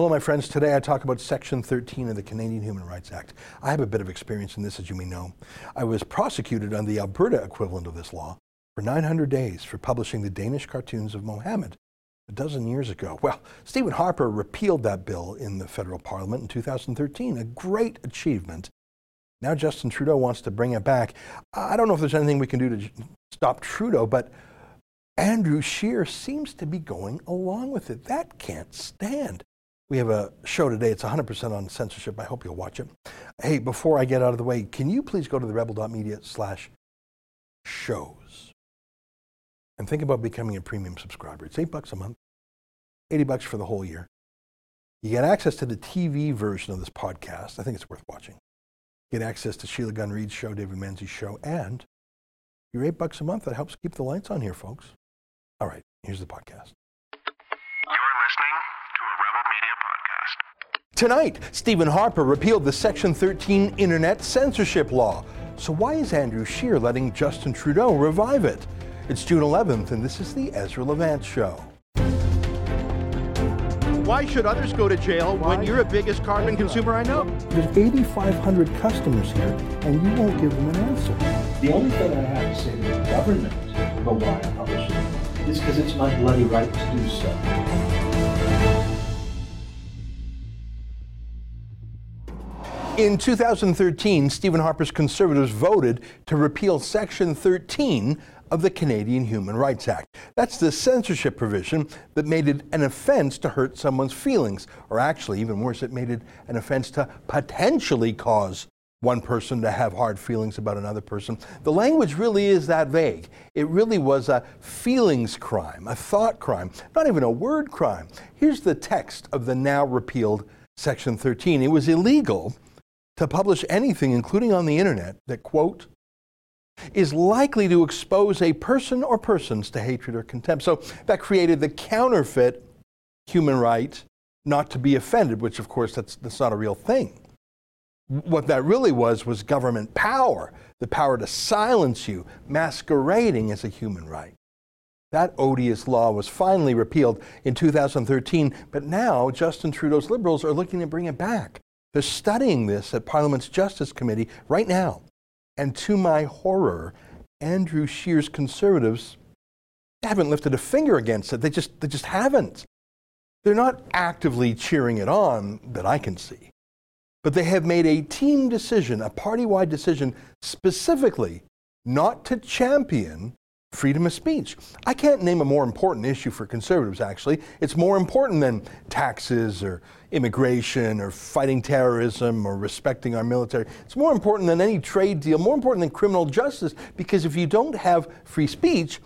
Hello, my friends. Today I talk about Section 13 of the Canadian Human Rights Act. I have a bit of experience in this, as you may know. I was prosecuted on the Alberta equivalent of this law for 900 days for publishing the Danish cartoons of Mohammed a dozen years ago. Well, Stephen Harper repealed that bill in the federal parliament in 2013, a great achievement. Now Justin Trudeau wants to bring it back. I don't know if there's anything we can do to stop Trudeau, but Andrew Scheer seems to be going along with it. That can't stand. We have a show today. It's 100% on censorship. I hope you'll watch it. Hey, before I get out of the way, can you please go to the rebel.media slash shows and think about becoming a premium subscriber. It's eight bucks a month, 80 bucks for the whole year. You get access to the TV version of this podcast. I think it's worth watching. Get access to Sheila Gunn Reid's show, David Menzies' show, and you're eight bucks a month. That helps keep the lights on here, folks. All right, here's the podcast. Tonight, Stephen Harper repealed the Section 13 Internet censorship law. So why is Andrew Scheer letting Justin Trudeau revive it? It's June 11th, and this is the Ezra Levant Show. Why should others go to jail why? when you're the biggest carbon consumer I know? There's 8,500 customers here, and you won't give them an answer. The only thing I have to say to the government about why I publish it is because it's my bloody right to do so. In 2013, Stephen Harper's Conservatives voted to repeal Section 13 of the Canadian Human Rights Act. That's the censorship provision that made it an offense to hurt someone's feelings, or actually, even worse, it made it an offense to potentially cause one person to have hard feelings about another person. The language really is that vague. It really was a feelings crime, a thought crime, not even a word crime. Here's the text of the now repealed Section 13. It was illegal to publish anything, including on the internet, that, quote, is likely to expose a person or persons to hatred or contempt. So that created the counterfeit human right not to be offended, which, of course, that's, that's not a real thing. What that really was was government power, the power to silence you, masquerading as a human right. That odious law was finally repealed in 2013, but now Justin Trudeau's Liberals are looking to bring it back. They're studying this at Parliament's Justice Committee right now. And to my horror, Andrew Scheer's Conservatives haven't lifted a finger against it. They just, they just haven't. They're not actively cheering it on that I can see. But they have made a team decision, a party wide decision, specifically not to champion freedom of speech. I can't name a more important issue for conservatives, actually. It's more important than taxes or immigration or fighting terrorism or respecting our military. It's more important than any trade deal, more important than criminal justice, because if you don't have free speech,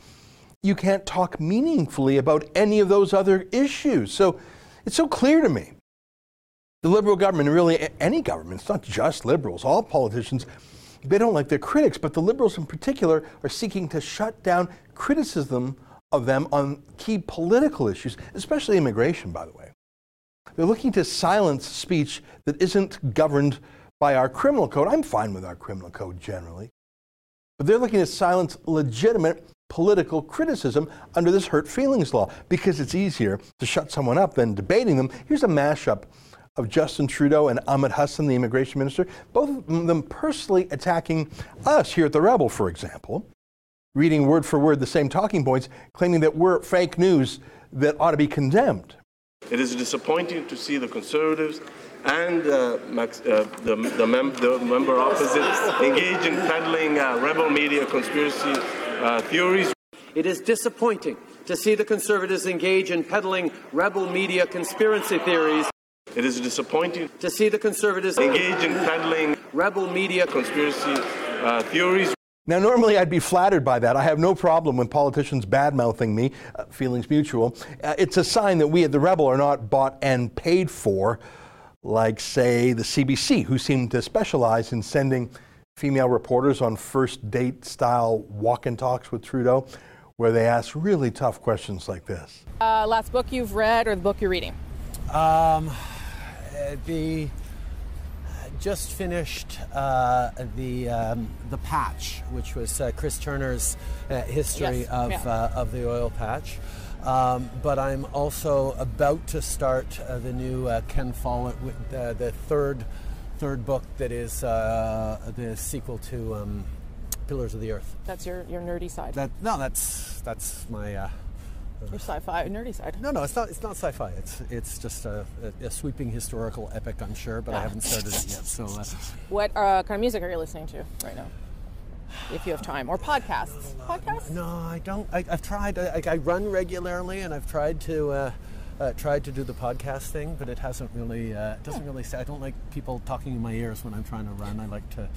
you can't talk meaningfully about any of those other issues. So it's so clear to me. The Liberal government, really any government, it's not just Liberals, all politicians, they don't like their critics, but the Liberals in particular are seeking to shut down criticism of them on key political issues, especially immigration, by the way. They're looking to silence speech that isn't governed by our criminal code. I'm fine with our criminal code generally. But they're looking to silence legitimate political criticism under this hurt feelings law because it's easier to shut someone up than debating them. Here's a mashup of Justin Trudeau and Ahmed Hussen, the immigration minister, both of them personally attacking us here at the Rebel, for example, reading word for word the same talking points, claiming that we're fake news that ought to be condemned. It is disappointing to see the Conservatives and uh, Max, uh, the, the, mem- the, member opposite engage in peddling uh, rebel media conspiracy uh, theories. It is disappointing to see the Conservatives engage in peddling rebel media conspiracy theories. It is disappointing to see the Conservatives engage in peddling rebel media conspiracy uh, theories. Now, normally I'd be flattered by that. I have no problem with politicians bad mouthing me, uh, feelings mutual. Uh, it's a sign that we at the Rebel are not bought and paid for, like, say, the CBC, who seem to specialize in sending female reporters on first date style walk and talks with Trudeau, where they ask really tough questions like this. Uh, last book you've read or the book you're reading? Um, the just finished uh, the um, the patch, which was uh, Chris Turner's uh, history yes. of yeah. Uh, of the oil patch. Um, but I'm also about to start uh, the new uh, Ken Follett, with, uh, the third third book that is uh, the sequel to um, Pillars of the Earth. That's your, your nerdy side. That no, that's that's my. Your sci-fi nerdy side. no, no, it's not. It's not sci-fi. It's it's just a, a, a sweeping historical epic, I'm sure, but I haven't started it yet. So, uh, What uh, kind of music are you listening to right now? If you have time, or podcasts. Podcasts? no, I don't. I, I've tried. I, I run regularly, and I've tried to. Uh, uh, tried to do the podcast thing, but it hasn't really. Uh, it doesn't really. Say, I don't like people talking in my ears when I'm trying to run. I like to,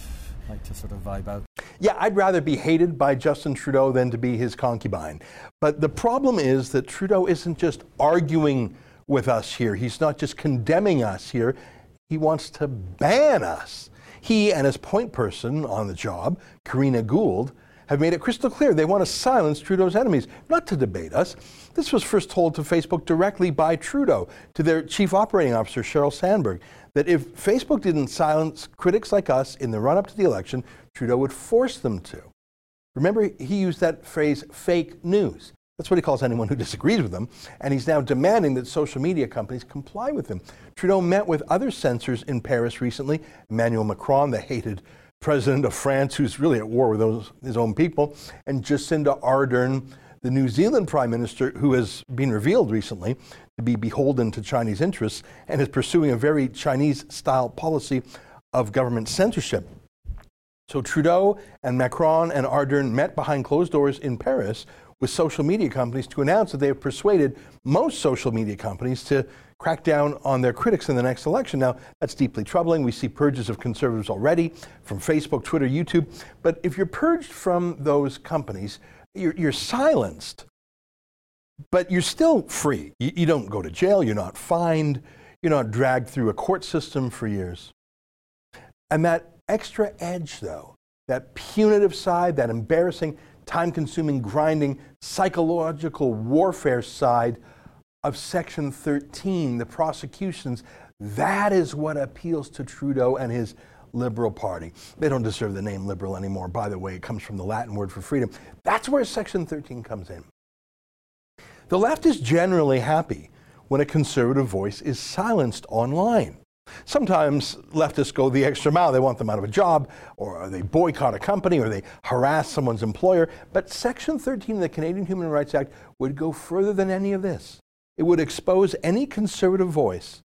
like to sort of vibe out. Yeah, I'd rather be hated by Justin Trudeau than to be his concubine. But the problem is that Trudeau isn't just arguing with us here. He's not just condemning us here. He wants to ban us. He and his point person on the job, Karina Gould, have made it crystal clear they want to silence Trudeau's enemies, not to debate us. This was first told to Facebook directly by Trudeau to their chief operating officer, Sheryl Sandberg, that if Facebook didn't silence critics like us in the run up to the election, Trudeau would force them to. Remember, he used that phrase fake news. That's what he calls anyone who disagrees with him, and he's now demanding that social media companies comply with him. Trudeau met with other censors in Paris recently Emmanuel Macron, the hated president of France, who's really at war with those, his own people, and Jacinda Ardern, the New Zealand prime minister, who has been revealed recently to be beholden to Chinese interests and is pursuing a very Chinese style policy of government censorship. So Trudeau and Macron and Ardern met behind closed doors in Paris with social media companies to announce that they have persuaded most social media companies to crack down on their critics in the next election. Now, that's deeply troubling. We see purges of conservatives already from Facebook, Twitter, YouTube. But if you're purged from those companies, you're, you're silenced, but you're still free. You, you don't go to jail, you're not fined, you're not dragged through a court system for years. And that extra edge, though, that punitive side, that embarrassing, time consuming, grinding, psychological warfare side of Section 13, the prosecutions, that is what appeals to Trudeau and his Liberal Party. They don't deserve the name liberal anymore. By the way, it comes from the Latin word for freedom. That's where Section 13 comes in. The left is generally happy when a conservative voice is silenced online. Sometimes leftists go the extra mile. They want them out of a job, or they boycott a company, or they harass someone's employer. But Section 13 of the Canadian Human Rights Act would go further than any of this. It would expose any conservative voice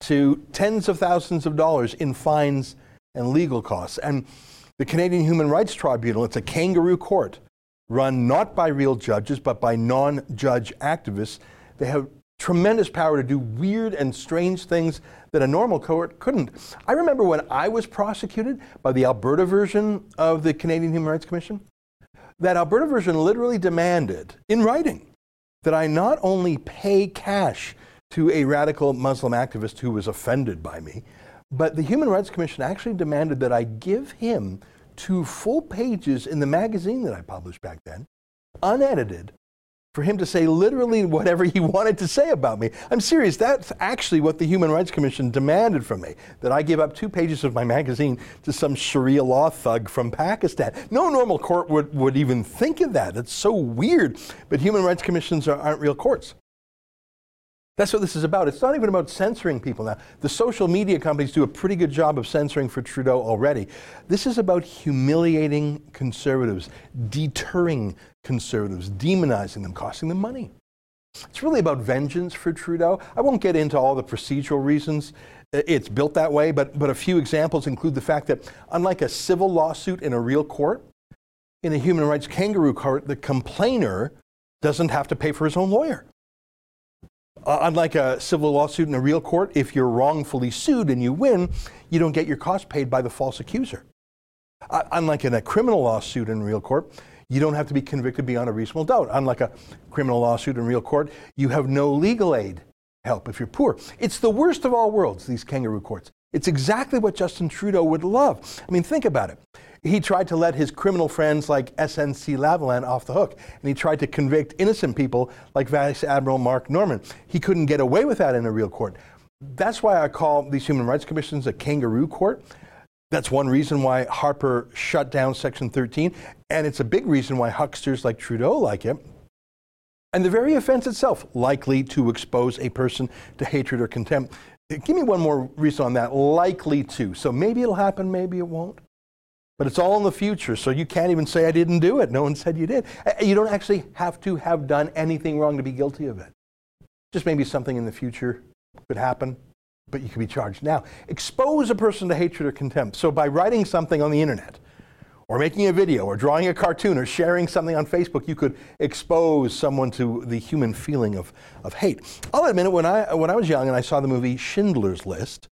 to tens of thousands of dollars in fines and legal costs. And the Canadian Human Rights Tribunal, it's a kangaroo court run not by real judges, but by non judge activists. They have tremendous power to do weird and strange things that a normal court couldn't. I remember when I was prosecuted by the Alberta version of the Canadian Human Rights Commission, that Alberta version literally demanded, in writing, that I not only pay cash to a radical Muslim activist who was offended by me, but the Human Rights Commission actually demanded that I give him two full pages in the magazine that I published back then, unedited, for him to say literally whatever he wanted to say about me. I'm serious. That's actually what the Human Rights Commission demanded from me that I give up two pages of my magazine to some Sharia law thug from Pakistan. No normal court would, would even think of that. That's so weird. But Human Rights Commissions are, aren't real courts. That's what this is about. It's not even about censoring people now. The social media companies do a pretty good job of censoring for Trudeau already. This is about humiliating conservatives, deterring conservatives, demonizing them, costing them money. It's really about vengeance for Trudeau. I won't get into all the procedural reasons it's built that way, but, but a few examples include the fact that, unlike a civil lawsuit in a real court, in a human rights kangaroo court, the complainer doesn't have to pay for his own lawyer. Uh, unlike a civil lawsuit in a real court, if you're wrongfully sued and you win, you don't get your costs paid by the false accuser. Uh, unlike in a criminal lawsuit in real court, you don't have to be convicted beyond a reasonable doubt. Unlike a criminal lawsuit in real court, you have no legal aid help if you're poor. It's the worst of all worlds, these kangaroo courts. It's exactly what Justin Trudeau would love. I mean, think about it. He tried to let his criminal friends like SNC Lavalin off the hook, and he tried to convict innocent people like Vice Admiral Mark Norman. He couldn't get away with that in a real court. That's why I call these human rights commissions a kangaroo court. That's one reason why Harper shut down Section 13, and it's a big reason why hucksters like Trudeau like it. And the very offense itself likely to expose a person to hatred or contempt. Give me one more reason on that. Likely to. So maybe it'll happen, maybe it won't. But it's all in the future, so you can't even say I didn't do it. No one said you did. Uh, You don't actually have to have done anything wrong to be guilty of it. Just maybe something in the future could happen, but you could be charged now. Expose a person to hatred or contempt. So by writing something on the internet, or making a video, or drawing a cartoon, or sharing something on Facebook, you could expose someone to the human feeling of, of hate. I'll admit it, when I, when I was young and I saw the movie Schindler's List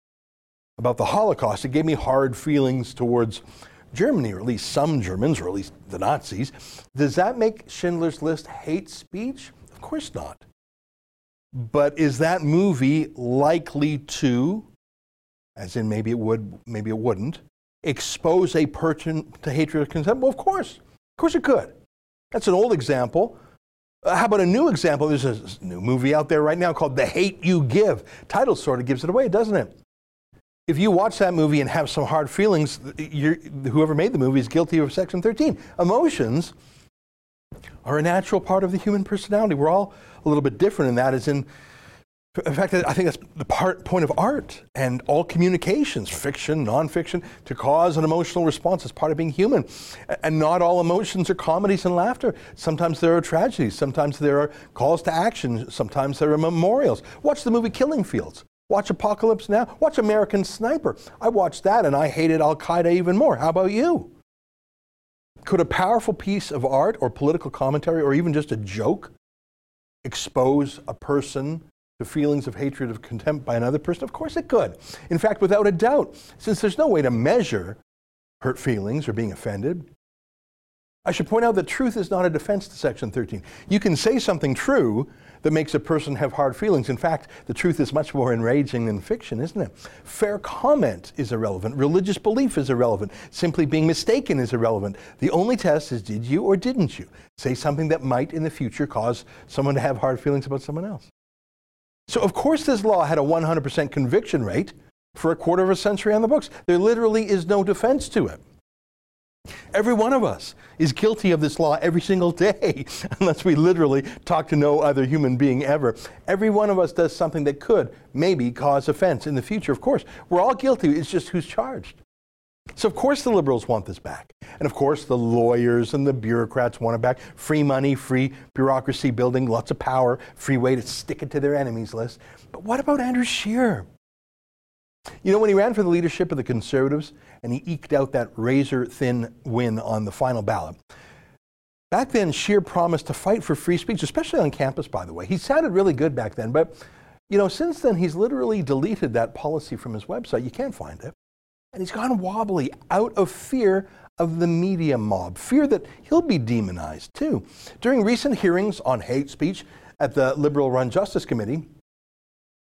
about the Holocaust, it gave me hard feelings towards Germany, or at least some Germans, or at least the Nazis. Does that make Schindler's List hate speech? Of course not. But is that movie likely to, as in maybe it would, maybe it wouldn't, expose a person to hatred or contempt? Well, of course. Of course it could. That's an old example. Uh, how about a new example? There's a new movie out there right now called The Hate You Give. Title sort of gives it away, doesn't it? If you watch that movie and have some hard feelings, whoever made the movie is guilty of Section 13. Emotions are a natural part of the human personality. We're all a little bit different in that, as in, in fact, I think that's the part, point of art and all communications, fiction, nonfiction, to cause an emotional response is part of being human. And not all emotions are comedies and laughter. Sometimes there are tragedies. Sometimes there are calls to action. Sometimes there are memorials. Watch the movie Killing Fields. Watch Apocalypse Now. Watch American Sniper. I watched that and I hated Al Qaeda even more. How about you? Could a powerful piece of art or political commentary or even just a joke expose a person to feelings of hatred of contempt by another person? Of course it could. In fact, without a doubt, since there's no way to measure hurt feelings or being offended, I should point out that truth is not a defense to Section 13. You can say something true that makes a person have hard feelings. In fact, the truth is much more enraging than fiction, isn't it? Fair comment is irrelevant. Religious belief is irrelevant. Simply being mistaken is irrelevant. The only test is did you or didn't you say something that might in the future cause someone to have hard feelings about someone else? So, of course, this law had a 100% conviction rate for a quarter of a century on the books. There literally is no defense to it. Every one of us is guilty of this law every single day, unless we literally talk to no other human being ever. Every one of us does something that could maybe cause offense in the future. Of course, we're all guilty. It's just who's charged. So, of course, the liberals want this back. And of course, the lawyers and the bureaucrats want it back. Free money, free bureaucracy building, lots of power, free way to stick it to their enemies list. But what about Andrew Scheer? You know, when he ran for the leadership of the Conservatives and he eked out that razor thin win on the final ballot, back then Scheer promised to fight for free speech, especially on campus, by the way. He sounded really good back then, but, you know, since then he's literally deleted that policy from his website. You can't find it. And he's gone wobbly out of fear of the media mob, fear that he'll be demonized too. During recent hearings on hate speech at the Liberal run Justice Committee,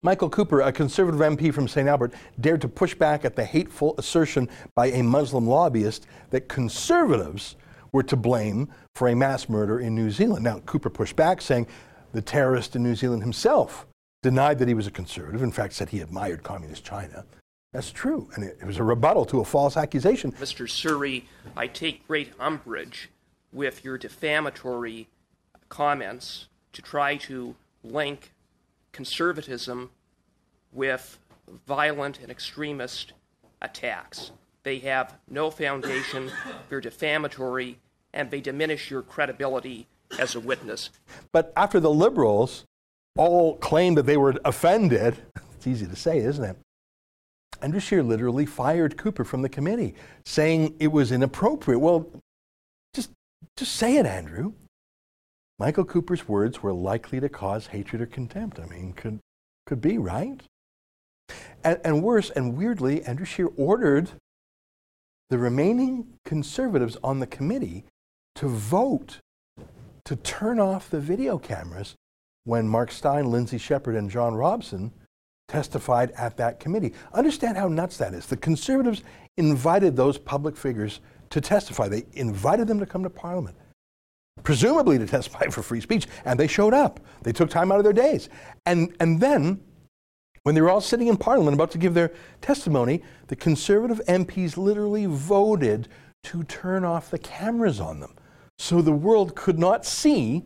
Michael Cooper, a conservative MP from St. Albert, dared to push back at the hateful assertion by a Muslim lobbyist that conservatives were to blame for a mass murder in New Zealand. Now, Cooper pushed back, saying the terrorist in New Zealand himself denied that he was a conservative, in fact, said he admired communist China. That's true, and it, it was a rebuttal to a false accusation. Mr. Suri, I take great umbrage with your defamatory comments to try to link conservatism with violent and extremist attacks. They have no foundation, they're defamatory, and they diminish your credibility as a witness. But after the liberals all claimed that they were offended, it's easy to say, isn't it? Andrew Scheer literally fired Cooper from the committee, saying it was inappropriate. Well, just, just say it, Andrew. Michael Cooper's words were likely to cause hatred or contempt. I mean, could, could be, right? And, and worse, and weirdly, Andrew Scheer ordered the remaining conservatives on the committee to vote to turn off the video cameras when Mark Steyn, Lindsay Shepherd, and John Robson testified at that committee. Understand how nuts that is. The conservatives invited those public figures to testify. They invited them to come to Parliament, presumably to testify for free speech, and they showed up. They took time out of their days. And, and then, when they were all sitting in Parliament about to give their testimony, the conservative MPs literally voted to turn off the cameras on them so the world could not see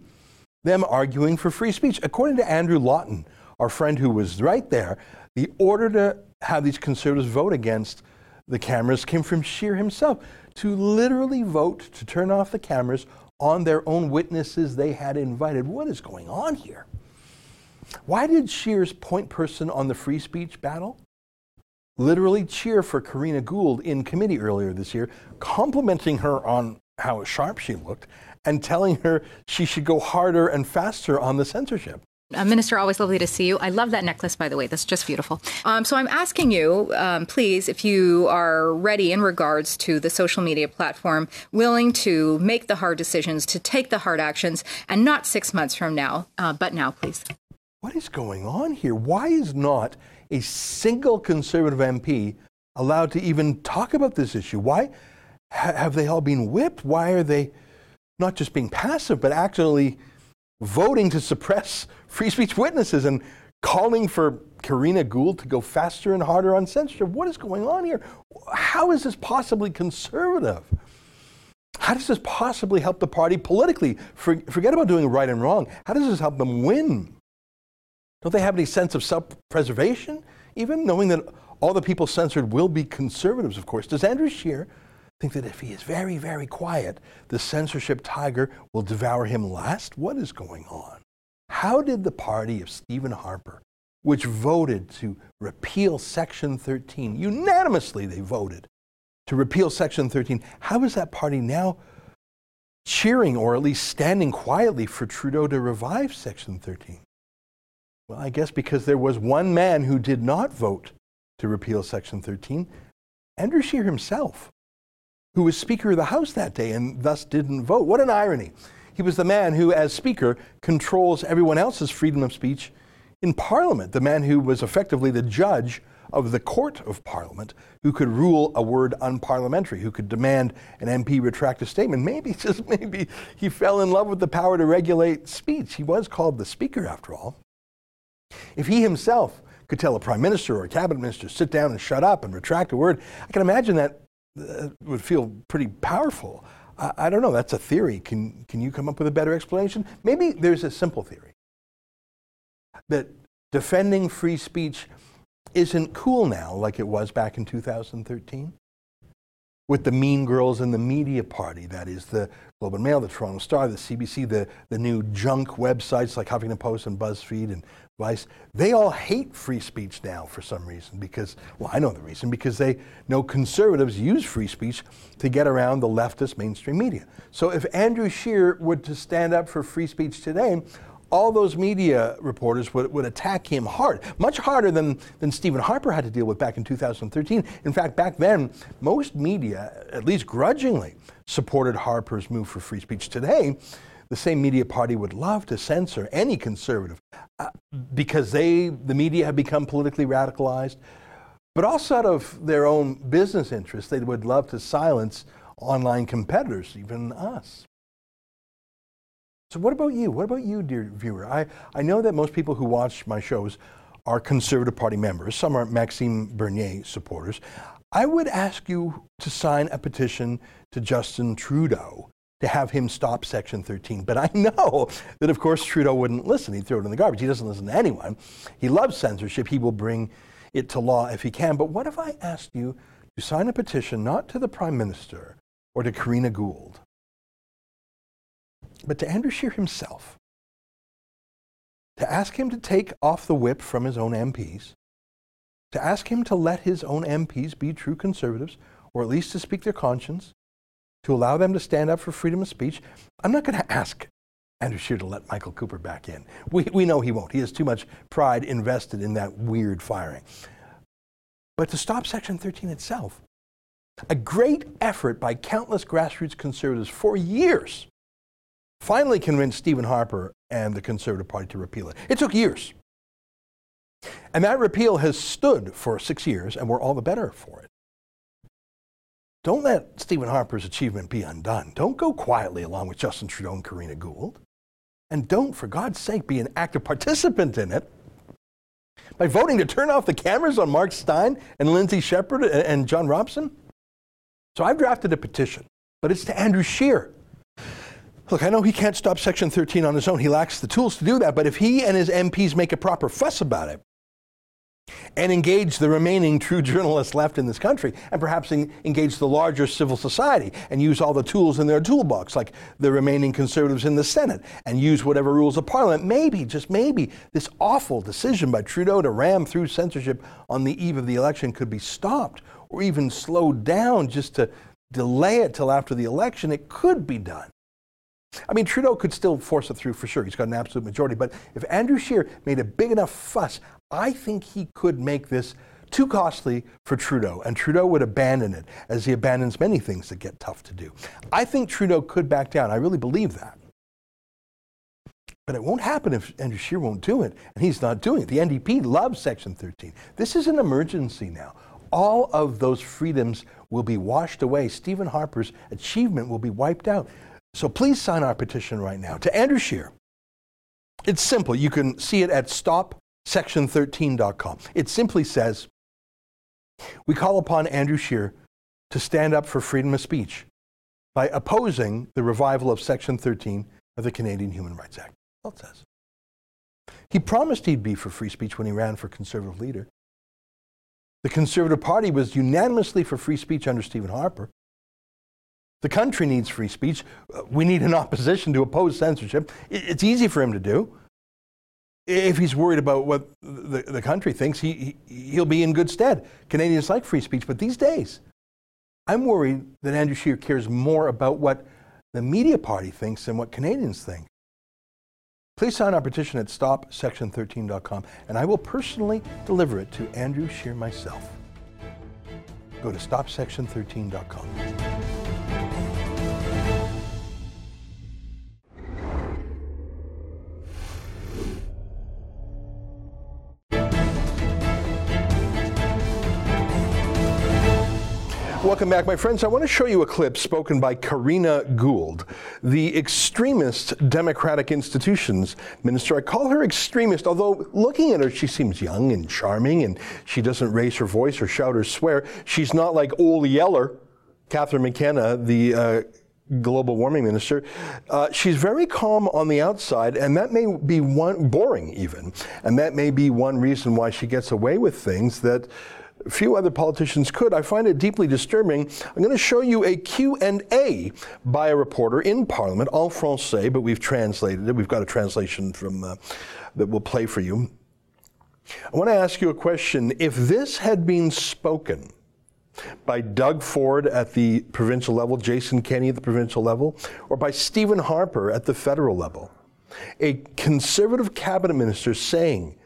them arguing for free speech. According to Andrew Lawton, our friend who was right there, the order to have these conservatives vote against the cameras came from Scheer himself to literally vote to turn off the cameras on their own witnesses they had invited. What is going on here? Why did Scheer's point person on the free speech battle literally cheer for Karina Gould in committee earlier this year, complimenting her on how sharp she looked and telling her she should go harder and faster on the censorship? Uh, Minister, always lovely to see you. I love that necklace, by the way. That's just beautiful. Um, so I'm asking you, um, please, if you are ready in regards to the social media platform, willing to make the hard decisions, to take the hard actions, and not six months from now, uh, but now, please. What is going on here? Why is not a single Conservative MP allowed to even talk about this issue? Why ha- have they all been whipped? Why are they not just being passive, but actually voting to suppress free speech witnesses and calling for Karina Gould to go faster and harder on censorship. What is going on here? How is this possibly conservative? How does this possibly help the party politically? For, forget about doing right and wrong. How does this help them win? Don't they have any sense of self preservation, even knowing that all the people censored will be conservatives, of course? Does Andrew Scheer think that if he is very, very quiet, the censorship tiger will devour him last? What is going on? How did the party of Stephen Harper, which voted to repeal Section 13, unanimously they voted to repeal Section 13, how is that party now cheering or at least standing quietly for Trudeau to revive Section 13? Well, I guess because there was one man who did not vote to repeal Section 13, Andrew Scheer himself who was Speaker of the House that day and thus didn't vote. What an irony. He was the man who, as Speaker, controls everyone else's freedom of speech in Parliament, the man who was effectively the judge of the court of Parliament, who could rule a word unparliamentary, who could demand an MP retract a statement. Maybe, just maybe, he fell in love with the power to regulate speech. He was called the Speaker, after all. If he himself could tell a prime minister or a cabinet minister, sit down and shut up and retract a word, I can imagine that uh, would feel pretty powerful. I, I, don't know. That's a theory. Can, can you come up with a better explanation? Maybe there's a simple theory that defending free speech isn't cool now like it was back in 2013 with the mean girls in the media party that is the globe and mail the toronto star the cbc the, the new junk websites like huffington post and buzzfeed and vice they all hate free speech now for some reason because well i know the reason because they know conservatives use free speech to get around the leftist mainstream media so if andrew scheer were to stand up for free speech today all those media reporters would, would attack him hard, much harder than, than Stephen Harper had to deal with back in 2013. In fact, back then, most media, at least grudgingly, supported Harper's move for free speech. Today, the same media party would love to censor any conservative uh, because they, the media, have become politically radicalized. But also out of their own business interests, they would love to silence online competitors, even us. So, what about you? What about you, dear viewer? I, I know that most people who watch my shows are Conservative Party members, some are Maxime Bernier supporters. I would ask you to sign a petition to Justin Trudeau to have him stop Section 13. But I know that, of course, Trudeau wouldn't listen. He'd throw it in the garbage. He doesn't listen to anyone. He loves censorship. He will bring it to law if he can. But what if I asked you to sign a petition not to the Prime Minister or to Karina Gould, but to Andrew Scheer himself, to ask him to take off the whip from his own MPs, to ask him to let his own MPs be true conservatives, or at least to speak their conscience, to allow them to stand up for freedom of speech. I'm not going to ask Andrew Scheer to let Michael Cooper back in. We, we know he won't. He has too much pride invested in that weird firing. But to stop Section 13 itself, a great effort by countless grassroots conservatives for years finally convinced Stephen Harper and the Conservative Party to repeal it. It took years. And that repeal has stood for six years, and we're all the better for it. Don't let Stephen Harper's achievement be undone. Don't go quietly along with Justin Trudeau and Karina Gould. And don't, for God's sake, be an active participant in it by voting to turn off the cameras on Mark Steyn and Lindsay Shepherd and John Robson. So I've drafted a petition, but it's to Andrew Scheer Look, I know he can't stop Section 13 on his own. He lacks the tools to do that. But if he and his MPs make a proper fuss about it and engage the remaining true journalists left in this country and perhaps en- engage the larger civil society and use all the tools in their toolbox, like the remaining conservatives in the Senate, and use whatever rules of parliament, maybe, just maybe, this awful decision by Trudeau to ram through censorship on the eve of the election could be stopped or even slowed down just to delay it till after the election. It could be done. I mean, Trudeau could still force it through for sure. He's got an absolute majority. But if Andrew Scheer made a big enough fuss, I think he could make this too costly for Trudeau, and Trudeau would abandon it, as he abandons many things that get tough to do. I think Trudeau could back down. I really believe that. But it won't happen if Andrew Scheer won't do it, and he's not doing it. The NDP loves Section 13. This is an emergency now. All of those freedoms will be washed away. Stephen Harper's achievement will be wiped out. So please sign our petition right now to Andrew Scheer. It's simple. You can see it at stopsection13.com. It simply says, We call upon Andrew Scheer to stand up for freedom of speech by opposing the revival of Section 13 of the Canadian Human Rights Act. That's says. He promised he'd be for free speech when he ran for Conservative leader. The Conservative Party was unanimously for free speech under Stephen Harper. The country needs free speech. We need an opposition to oppose censorship. It's easy for him to do. If he's worried about what the, the country thinks, he, he, he'll be in good stead. Canadians like free speech, but these days, I'm worried that Andrew Scheer cares more about what the media party thinks than what Canadians think. Please sign our petition at stopsection13.com, and I will personally deliver it to Andrew Scheer myself. Go to stopsection13.com. Welcome back, my friends. I want to show you a clip spoken by Karina Gould, the extremist Democratic Institutions Minister. I call her extremist, although looking at her, she seems young and charming, and she doesn't raise her voice or shout or swear. She's not like Ole Yeller, Catherine McKenna, the uh, global warming minister. Uh, she's very calm on the outside, and that may be one boring even, and that may be one reason why she gets away with things that few other politicians could. I find it deeply disturbing. I'm going to show you a Q&A by a reporter in Parliament, en français, but we've translated it. We've got a translation from uh, that we'll play for you. I want to ask you a question. If this had been spoken by Doug Ford at the provincial level, Jason Kenney at the provincial level, or by Stephen Harper at the federal level, a conservative cabinet minister saying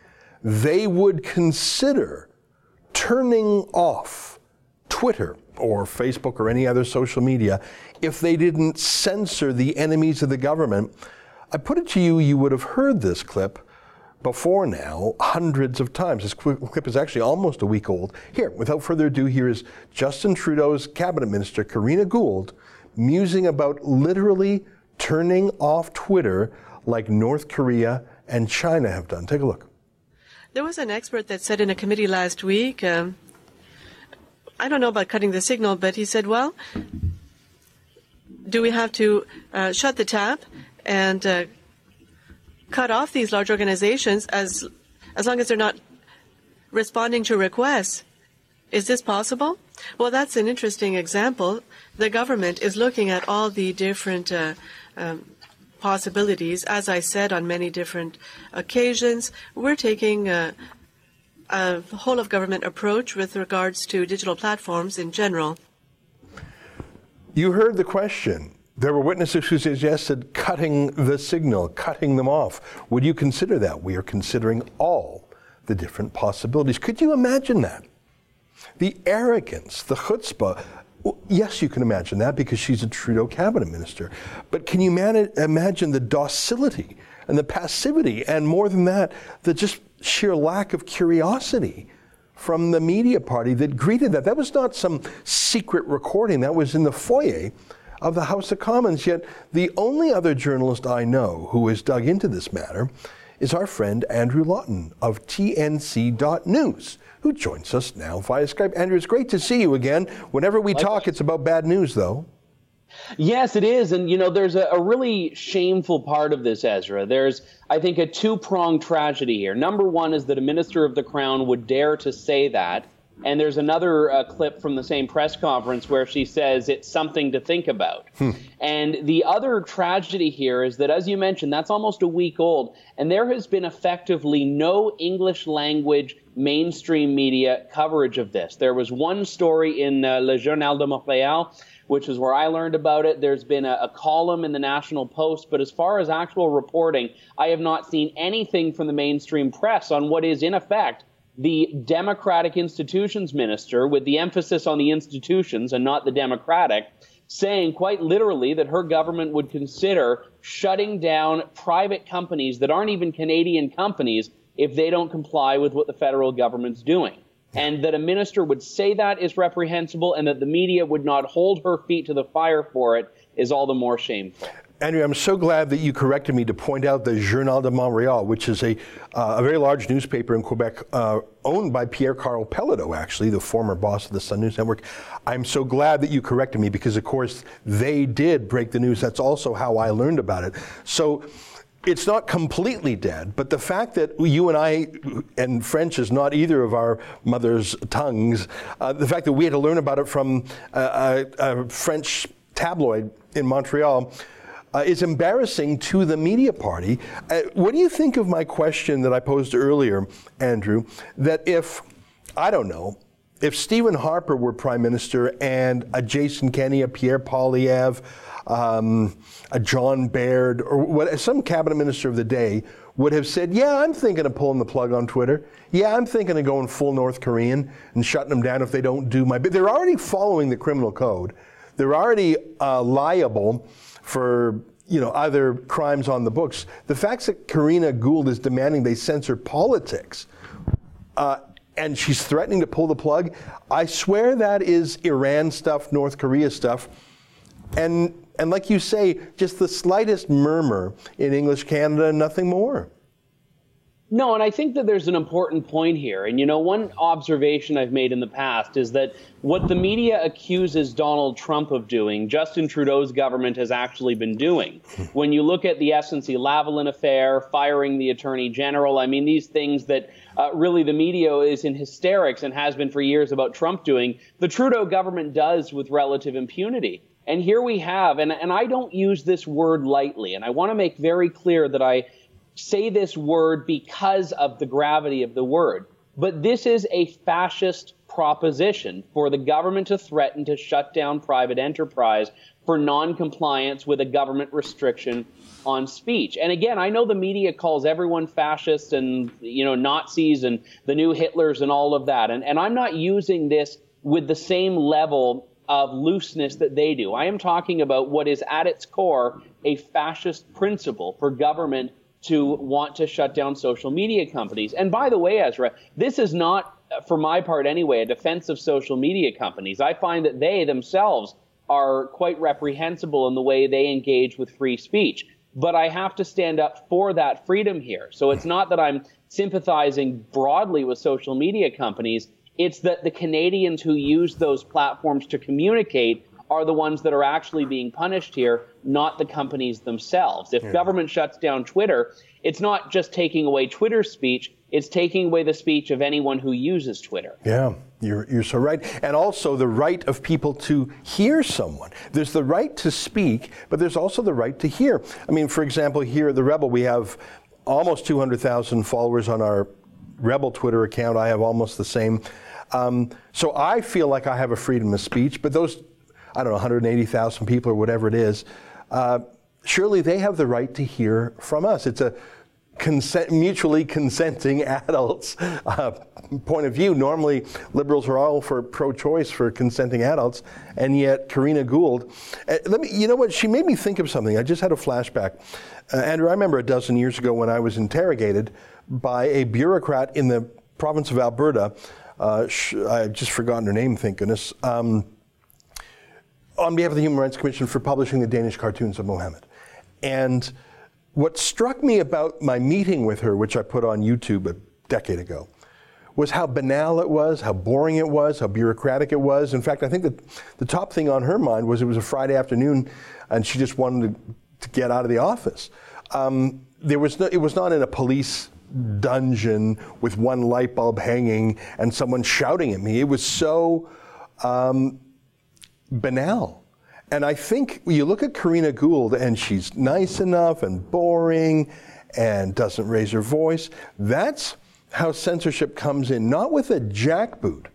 they would consider turning off Twitter or Facebook or any other social media if they didn't censor the enemies of the government. I put it to you, you would have heard this clip before now hundreds of times. This clip is actually almost a week old. Here, without further ado, here is Justin Trudeau's cabinet minister, Karina Gould, musing about literally turning off Twitter like North Korea and China have done. Take a look. There was an expert that said in a committee last week, um, I don't know about cutting the signal, but he said, well, do we have to uh, shut the tap and uh, cut off these large organizations as as long as they're not responding to requests? Is this possible? Well, that's an interesting example. The government is looking at all the different uh, um, possibilities. As I said on many different occasions, we're taking a, a whole of government approach with regards to digital platforms in general. You heard the question. There were witnesses who suggested cutting the signal, cutting them off. Would you consider that? We are considering all the different possibilities. Could you imagine that? The arrogance, the chutzpah well, yes, you can imagine that because she's a Trudeau cabinet minister. But can you imagine the docility and the passivity, and more than that, the just sheer lack of curiosity from the media party that greeted that? That was not some secret recording, that was in the foyer of the House of Commons. Yet, the only other journalist I know who has dug into this matter is our friend Andrew Lawton of TNC.news who joins us now via Skype. Andrew, it's great to see you again. Whenever we talk, it's about bad news, though. Yes, it is. And, you know, there's a, a, really shameful part of this, Ezra. There's, I think, a two pronged tragedy here. Number one is that a minister of the crown would dare to say that. And there's another uh, clip from the same press conference where she says it's something to think about. Hmm. And the other tragedy here is that, as you mentioned, that's almost a week old. And there has been effectively no English language mainstream media coverage of this. There was one story in uh, Le Journal de Montréal which is where I learned about it. There's been a, a, column in the National Post, but as far as actual reporting, I have not seen anything from the mainstream press on what is, in effect, the Democratic Institutions Minister, with the emphasis on the institutions and not the Democratic, saying quite literally that her government would consider shutting down private companies that aren't even Canadian companies if they don't comply with what the federal government's doing and that a minister would say that is reprehensible and that the media would not hold her feet to the fire for it is all the more shameful. Andrew, I'm so glad that you corrected me to point out the Journal de Montréal, which is a, uh, a very large newspaper in Quebec uh, owned by Pierre Karl Péladeau, actually, the former boss of the Sun News Network. I'm so glad that you corrected me because, of course, they did break the news. That's also how I learned about it. So, it's not completely dead, but the fact that you and I, and French is not either of our mother's tongues, uh, the fact that we had to learn about it from a, a French tabloid in Montreal. Uh, is embarrassing to the media party. Uh, what do you think of my question that I posed earlier, Andrew? That if, I don't know, if Stephen Harper were prime minister and a Jason Kenney, a Pierre Poilievre, um, a John Baird, or what, some cabinet minister of the day would have said, Yeah, I'm thinking of pulling the plug on Twitter. Yeah, I'm thinking of going full North Korean and shutting them down if they don't do my bit. They're already following the criminal code. They're already uh, liable for you know other crimes on the books. The fact that Karina Gould is demanding they censor politics. Uh, and she's threatening to pull the plug. I swear that is Iran stuff, North Korea stuff. And and like you say, just the slightest murmur in English Canada, nothing more. No, and I think that there's an important point here. And you know, one observation I've made in the past is that what the media accuses Donald Trump of doing, Justin Trudeau's government has actually been doing. when you look at the SNC Lavalin affair, firing the attorney general, I mean, these things that uh, really the media is in hysterics and has been for years about Trump doing, the Trudeau government does with relative impunity. And here we have, and, and I don't use this word lightly, and I want to make very clear that I say this word because of the gravity of the word. But this is a fascist proposition for the government to threaten to shut down private enterprise for noncompliance with a government restriction on speech. And again, I know the media calls everyone fascist and you know Nazis and the new Hitlers and all of that. And and I'm not using this with the same level of looseness that they do. I am talking about what is at its core a fascist principle for government to want to shut down social media companies. And by the way, Ezra, this is not, uh, for my part anyway, a defense of social media companies. I find that they themselves are quite reprehensible in the way they engage with free speech. But I have to stand up for that freedom here. So it's not that I'm sympathizing broadly with social media companies. It's that the Canadians who use those platforms to communicate are the ones that are actually being punished here, not the companies themselves. If yeah. government shuts down Twitter, it's not just taking away Twitter's speech, it's taking away the speech of anyone who uses Twitter. Yeah, you're, you're so right. And also the right of people to hear someone. There's the right to speak, but there's also the right to hear. I mean, for example, here at The Rebel, we have almost 200,000 followers on our Rebel Twitter account. I have almost the same. Um, so I feel like I have a freedom of speech, but those, I don't know, 180,000 people or whatever it is, uh, surely they have the right to hear from us. It's a consent, mutually consenting adults uh, point of view. Normally, liberals are all for pro-choice for consenting adults, and yet Karina Gould, uh, let me, you know what? She made me think of something. I just had a flashback. Uh, Andrew, I remember a dozen years ago when I was interrogated by a bureaucrat in the province of Alberta uh, sh- I've just forgotten her name, thank goodness. Um, on behalf of the Human Rights Commission for publishing the Danish cartoons of Mohammed. And what struck me about my meeting with her, which I put on YouTube a decade ago, was how banal it was, how boring it was, how bureaucratic it was. In fact, I think that the top thing on her mind was it was a Friday afternoon and she just wanted to, to get out of the office. Um, there was no, it was not in a police dungeon with one light bulb hanging and someone shouting at me. It was so um, banal. And I think you look at Karina Gould and she's nice enough and boring and doesn't raise her voice. That's how censorship comes in, not with a jackboot,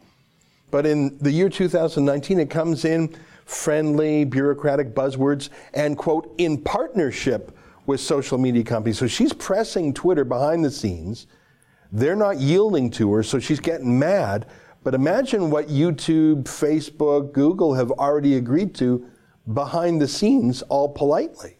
but in the year 2019, it comes in friendly, bureaucratic buzzwords and, quote, in partnership with social media companies. So she's pressing Twitter behind the scenes. They're not yielding to her, so she's getting mad. But imagine what YouTube, Facebook, Google have already agreed to behind the scenes, all politely.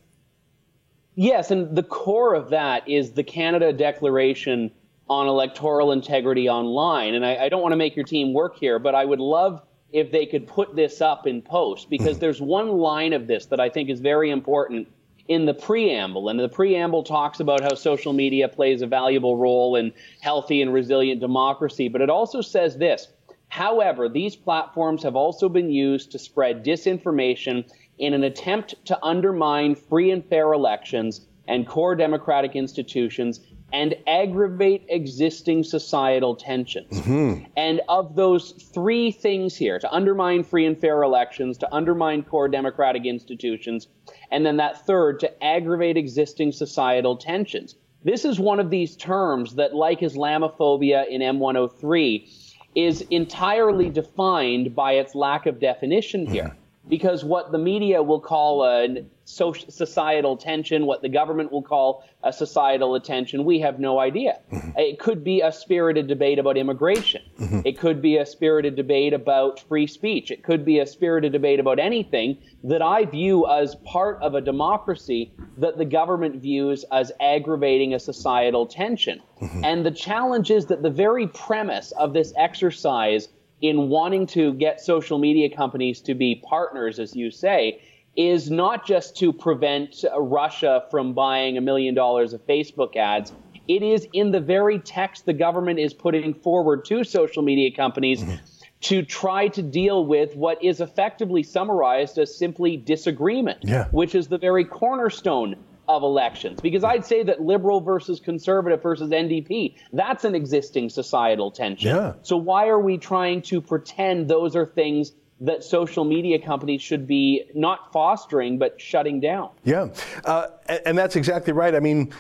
Yes, and the core of that is the Canada Declaration on Electoral Integrity Online. And I, I don't want to make your team work here, but I would love if they could put this up in post because there's one line of this that I think is very important in the preamble. And the preamble talks about how social media plays a valuable role in healthy and resilient democracy. But it also says this However, these platforms have also been used to spread disinformation in an attempt to undermine free and fair elections and core democratic institutions and aggravate existing societal tensions. Mm-hmm. And of those three things here to undermine free and fair elections, to undermine core democratic institutions, and then that third to aggravate existing societal tensions. This is one of these terms that, like Islamophobia in M103, is entirely defined by its lack of definition here. Hmm. Mm-hmm. Because what the media will call a social, societal tension, what the government will call a societal attention, we have no idea. It could be a spirited debate about immigration. It could be a spirited debate about free speech. It could be a spirited debate about anything that I view as part of a democracy that the government views as aggravating a societal tension. And the challenge is that the very premise of this exercise in wanting to get social media companies to be partners, as you say, is not just to prevent Russia from buying a million dollars of Facebook ads. It is in the very text the government is putting forward to social media companies mm-hmm. to try to deal with what is effectively summarized as simply disagreement, Yeah. which is the very cornerstone of elections. Because I'd say that liberal versus conservative versus NDP, that's an existing societal tension. Yeah. So why are we trying to pretend those are things that social media companies should be not fostering but shutting down? Yeah, uh, and, and that's exactly right. I mean,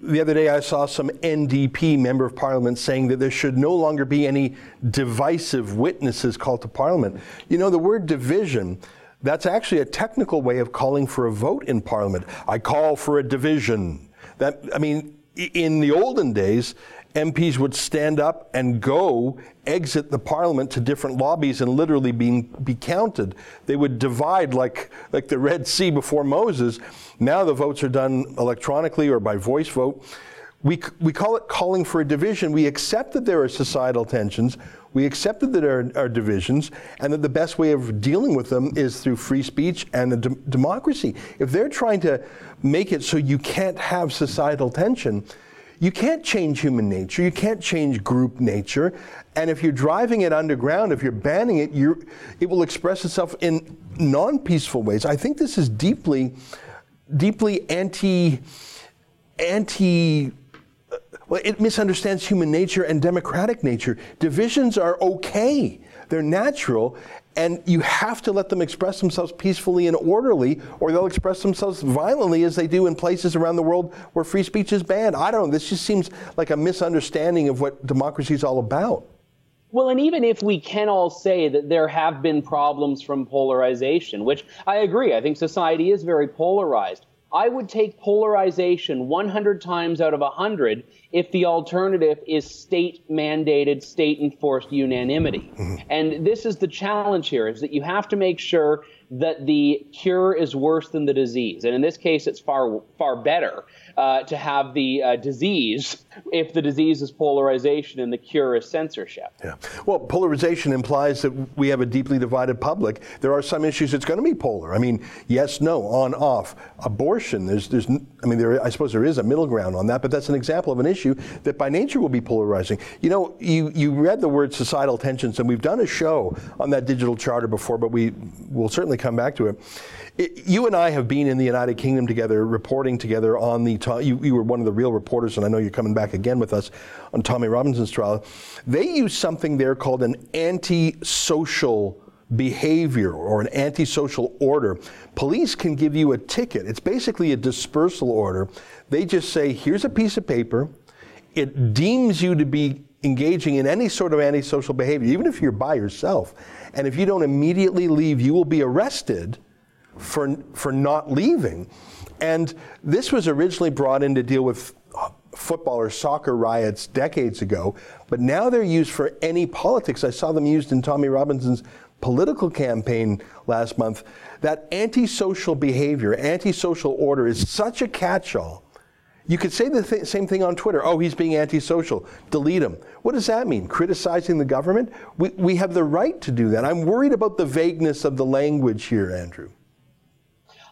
the other day I saw some NDP member of parliament saying that there should no longer be any divisive witnesses called to parliament. You know, the word division. That's actually a technical way of calling for a vote in Parliament. I call for a division. That I mean, in the olden days, MPs would stand up and go exit the Parliament to different lobbies and literally being be counted. They would divide like like the Red Sea before Moses. Now the votes are done electronically or by voice vote. We, we call it calling for a division. We accept that there are societal tensions. We accept that there are, divisions, and that the best way of dealing with them is through free speech and a dem- democracy. If they're trying to make it so you can't have societal tension, you can't change human nature. You can't change group nature. And if you're driving it underground, if you're banning it, you're, it will express itself in non-peaceful ways. I think this is deeply, deeply anti, anti. Well, it misunderstands human nature and democratic nature. Divisions are okay. They're natural, and you have to let them express themselves peacefully and orderly, or they'll express themselves violently as they do in places around the world where free speech is banned. I don't know. This just seems like a misunderstanding of what democracy is all about. Well, and even if we can all say that there have been problems from polarization, which I agree, I think society is very polarized. I would take polarization 100 times out of 100 if the alternative is state mandated, state enforced unanimity. Mm-hmm. And this is the challenge here is that you have to make sure that the cure is worse than the disease. And in this case, it's far, far better uh, to have the uh, disease if the disease is polarization and the cure is censorship. Yeah. Well, polarization implies that we have a deeply divided public. There are some issues that's going to be polar. I mean, yes, no, on, off. Abortion. There's, there's, I mean, there, I suppose there is a middle ground on that, but that's an example of an issue that by nature will be polarizing. You know, you, you read the word societal tensions, and we've done a show on that digital charter before, but we will certainly come back to it. it you and I have been in the United Kingdom together, reporting together on the. You, you were one of the real reporters, and I know you're coming back again with us on Tommy Robinson's trial. They use something there called an anti-social behavior or an antisocial order, police can give you a ticket. It's basically a dispersal order. They just say, here's a piece of paper. It deems you to be engaging in any sort of antisocial behavior, even if you're by yourself. And if you don't immediately leave, you will be arrested for, for not leaving. And this was originally brought in to deal with football or soccer riots decades ago, but now they're used for any politics. I saw them used in Tommy Robinson's political campaign last month, that antisocial behavior, antisocial order is such a catch all. You could say the th- same thing on Twitter. Oh, he's being antisocial. Delete him. What does that mean? Criticizing the government? We, we have the right to do that. I'm worried about the vagueness of the language here, Andrew.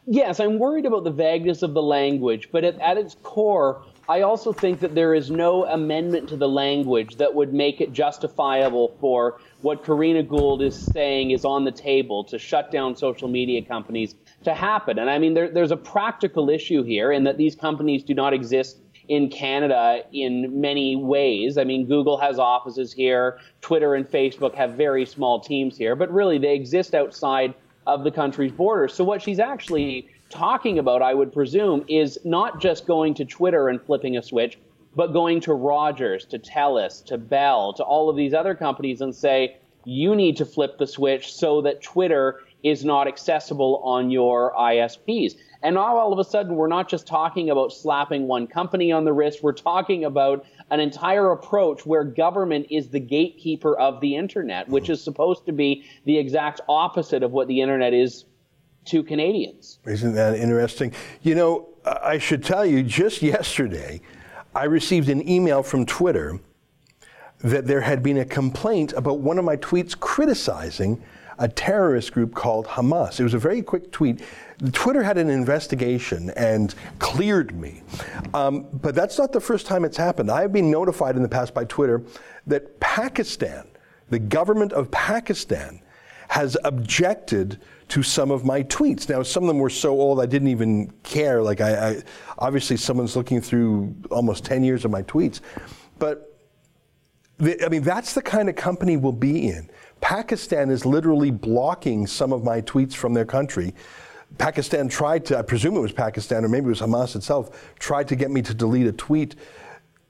Yes, I'm worried about the vagueness of the language, but at, at its core, I also think that there is no amendment to the language that would make it justifiable for what Karina Gould is saying is on the table to shut down social media companies to happen. And I mean, there, there's a practical issue here in that these companies do not exist in Canada in many ways. I mean, Google has offices here, Twitter and Facebook have very small teams here, but really they exist outside of the country's borders. So what she's actually talking about, I would presume, is not just going to Twitter and flipping a switch, but going to Rogers, to TELUS, to Bell, to all of these other companies and say, you need to flip the switch so that Twitter is not accessible on your ISPs. And now all of a sudden, we're not just talking about slapping one company on the wrist, we're talking about an entire approach where government is the gatekeeper of the internet, which is supposed to be the exact opposite of what the internet is to Canadians. Isn't that interesting? You know, I should tell you, just yesterday, I received an email from Twitter that there had been a complaint about one of my tweets criticizing a terrorist group called Hamas. It was a very quick tweet. Twitter had an investigation and cleared me. Um, but that's not the first time it's happened. I have been notified in the past by Twitter that Pakistan, the government of Pakistan, has objected to some of my tweets. Now, some of them were so old I didn't even care. Like, I, I obviously someone's looking through almost 10 years of my tweets. But I mean, that's the kind of company we'll be in. Pakistan is literally blocking some of my tweets from their country. Pakistan tried to, I presume it was Pakistan or maybe it was Hamas itself, tried to get me to delete a tweet.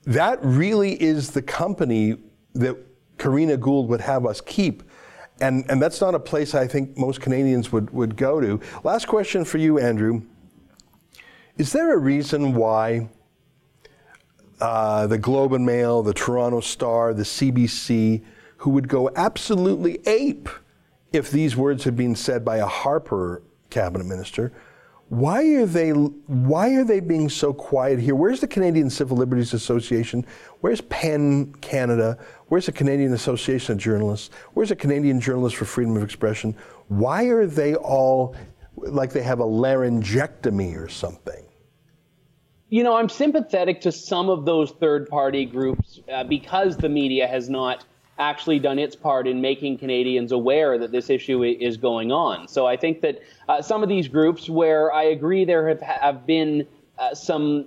That really is the company that Karina Gould would have us keep and, and that's not a place I think most Canadians would, would go to. Last question for you, Andrew. Is there a reason why uh, the Globe and Mail, the Toronto Star, the CBC, who would go absolutely ape if these words had been said by a Harper cabinet minister, why are they why are they being so quiet here? Where's the Canadian Civil Liberties Association? Where's PEN Canada? Where's the Canadian Association of Journalists? Where's the Canadian Journalists for Freedom of Expression? Why are they all like they have a laryngectomy or something? You know, I'm sympathetic to some of those third party groups uh, because the media has not actually done its part in making Canadians aware that this issue is going on. So I think that uh, some of these groups, where I agree there have, have been uh, some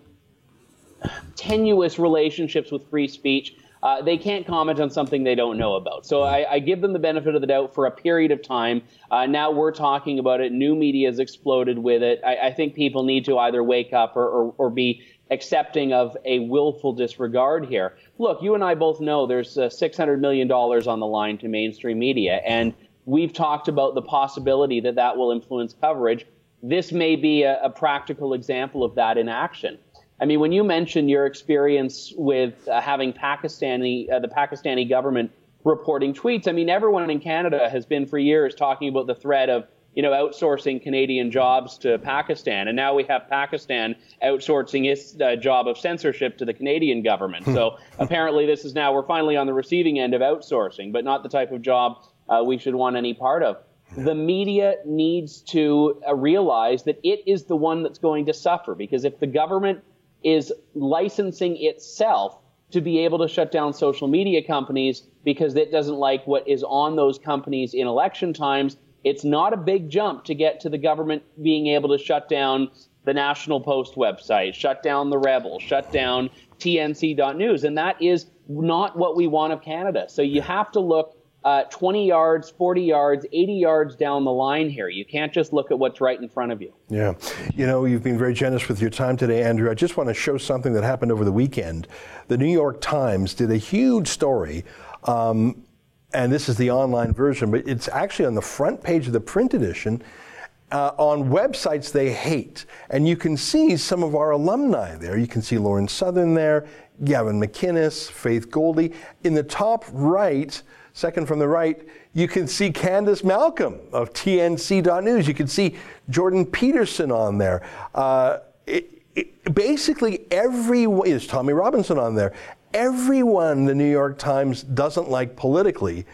tenuous relationships with free speech, uh, they can't comment on something they don't know about. So I, I, give them the benefit of the doubt for a period of time. Uh, now we're talking about it. New media has exploded with it. I, I think people need to either wake up or, or, or be accepting of a willful disregard here. Look, you and I both know there's uh, $600 million on the line to mainstream media, and we've talked about the possibility that that will influence coverage. This may be a, a practical example of that in action. I mean, when you mention your experience with uh, having Pakistani, uh, the Pakistani government reporting tweets, I mean, everyone in Canada has been for years talking about the threat of you know, outsourcing Canadian jobs to Pakistan, and now we have Pakistan outsourcing its uh, job of censorship to the Canadian government. so apparently, this is now we're finally on the receiving end of outsourcing, but not the type of job uh, we should want any part of. the media needs to uh, realize that it is the one that's going to suffer because if the government is licensing itself to be able to shut down social media companies because it doesn't like what is on those companies in election times, it's not a big jump to get to the government being able to shut down the National Post website, shut down the Rebel, shut down TNC.news. And that is not what we want of Canada. So you have to look uh, 20 yards, 40 yards, 80 yards down the line here. You can't just look at what's right in front of you. Yeah. You know, you've been very generous with your time today, Andrew. I just want to show something that happened over the weekend. The New York Times did a huge story. Um, and this is the online version, but it's actually on the front page of the print edition. Uh, on websites they hate. And you can see some of our alumni there. You can see Lauren Southern there, Gavin McInnes, Faith Goldy. In the top right, Second from the right, you can see Candice Malcolm of TNC.news. You can see Jordan Peterson on there. Uh, it, it, basically, every is Tommy Robinson on there. Everyone the New York Times doesn't like politically,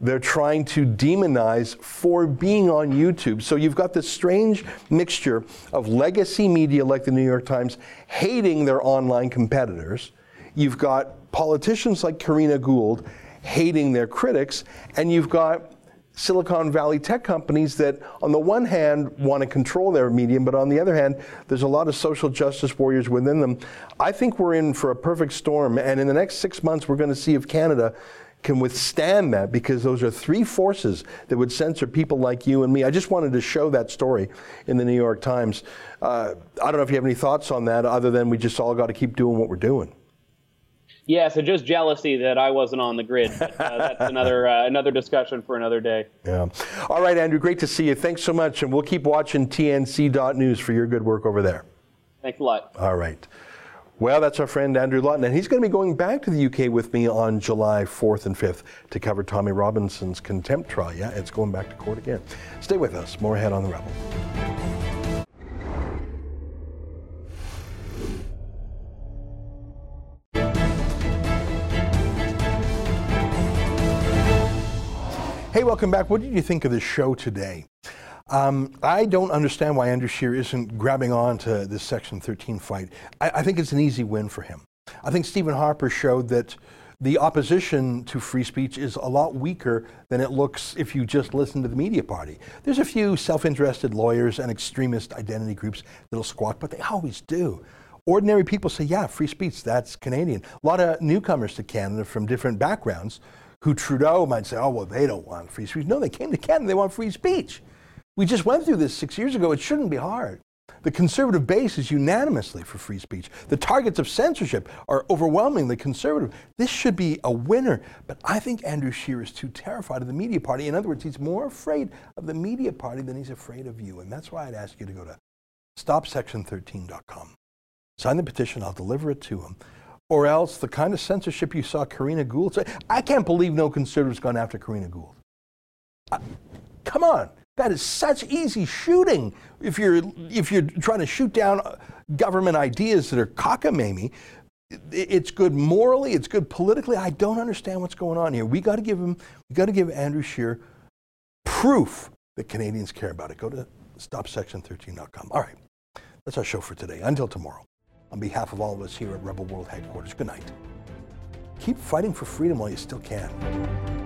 they're trying to demonize for being on YouTube. So you've got this strange mixture of legacy media like the New York Times hating their online competitors. You've got politicians like Karina Gould hating their critics, and you've got Silicon Valley tech companies that, on the one hand, want to control their medium, but on the other hand, there's a lot of social justice warriors within them. I think we're in for a perfect storm, and in the next six months, we're going to see if Canada can withstand that because those are three forces that would censor people like you and me. I just wanted to show that story in the New York Times. Uh, I don't know if you have any thoughts on that, other than we just all got to keep doing what we're doing. Yeah, so just jealousy that I wasn't on the grid. But, uh, that's another uh, another discussion for another day. Yeah. All right, Andrew. Great to see you. Thanks so much, and we'll keep watching TNC.news for your good work over there. Thanks a lot. All right. Well, that's our friend Andrew Lawton, and he's going to be going back to the UK with me on July 4th and 5th to cover Tommy Robinson's contempt trial. Yeah, it's going back to court again. Stay with us. More ahead on the Rebel. Hey, welcome back. What did you think of the show today? Um, I don't understand why Andrew Scheer isn't grabbing on to this Section 13 fight. I, I think it's an easy win for him. I think Stephen Harper showed that the opposition to free speech is a lot weaker than it looks if you just listen to the media party. There's a few self-interested lawyers and extremist identity groups that'll squawk, but they always do. Ordinary people say, yeah, free speech, that's Canadian. A lot of newcomers to Canada from different backgrounds who Trudeau might say, oh, well, they don't want free speech. No, they came to Canada, they want free speech. We just went through this six years ago. It shouldn't be hard. The conservative base is unanimously for free speech. The targets of censorship are overwhelmingly conservative. This should be a winner. But I think Andrew Scheer is too terrified of the media party. In other words, he's more afraid of the media party than he's afraid of you. And that's why I'd ask you to go to stopsection13.com. Sign the petition, I'll deliver it to him or else the kind of censorship you saw Karina Gould say. I can't believe no conservative's gone after Karina Gould. Uh, come on, that is such easy shooting. If you're if you're trying to shoot down uh, government ideas that are cockamamie, it's good morally, it's good politically. I don't understand what's going on here. We got to give him, we got to give Andrew Scheer proof that Canadians care about it. Go to stopsection13.com. All right, that's our show for today. Until tomorrow. On behalf of all of us here at Rebel World Headquarters, good night. Keep fighting for freedom while you still can.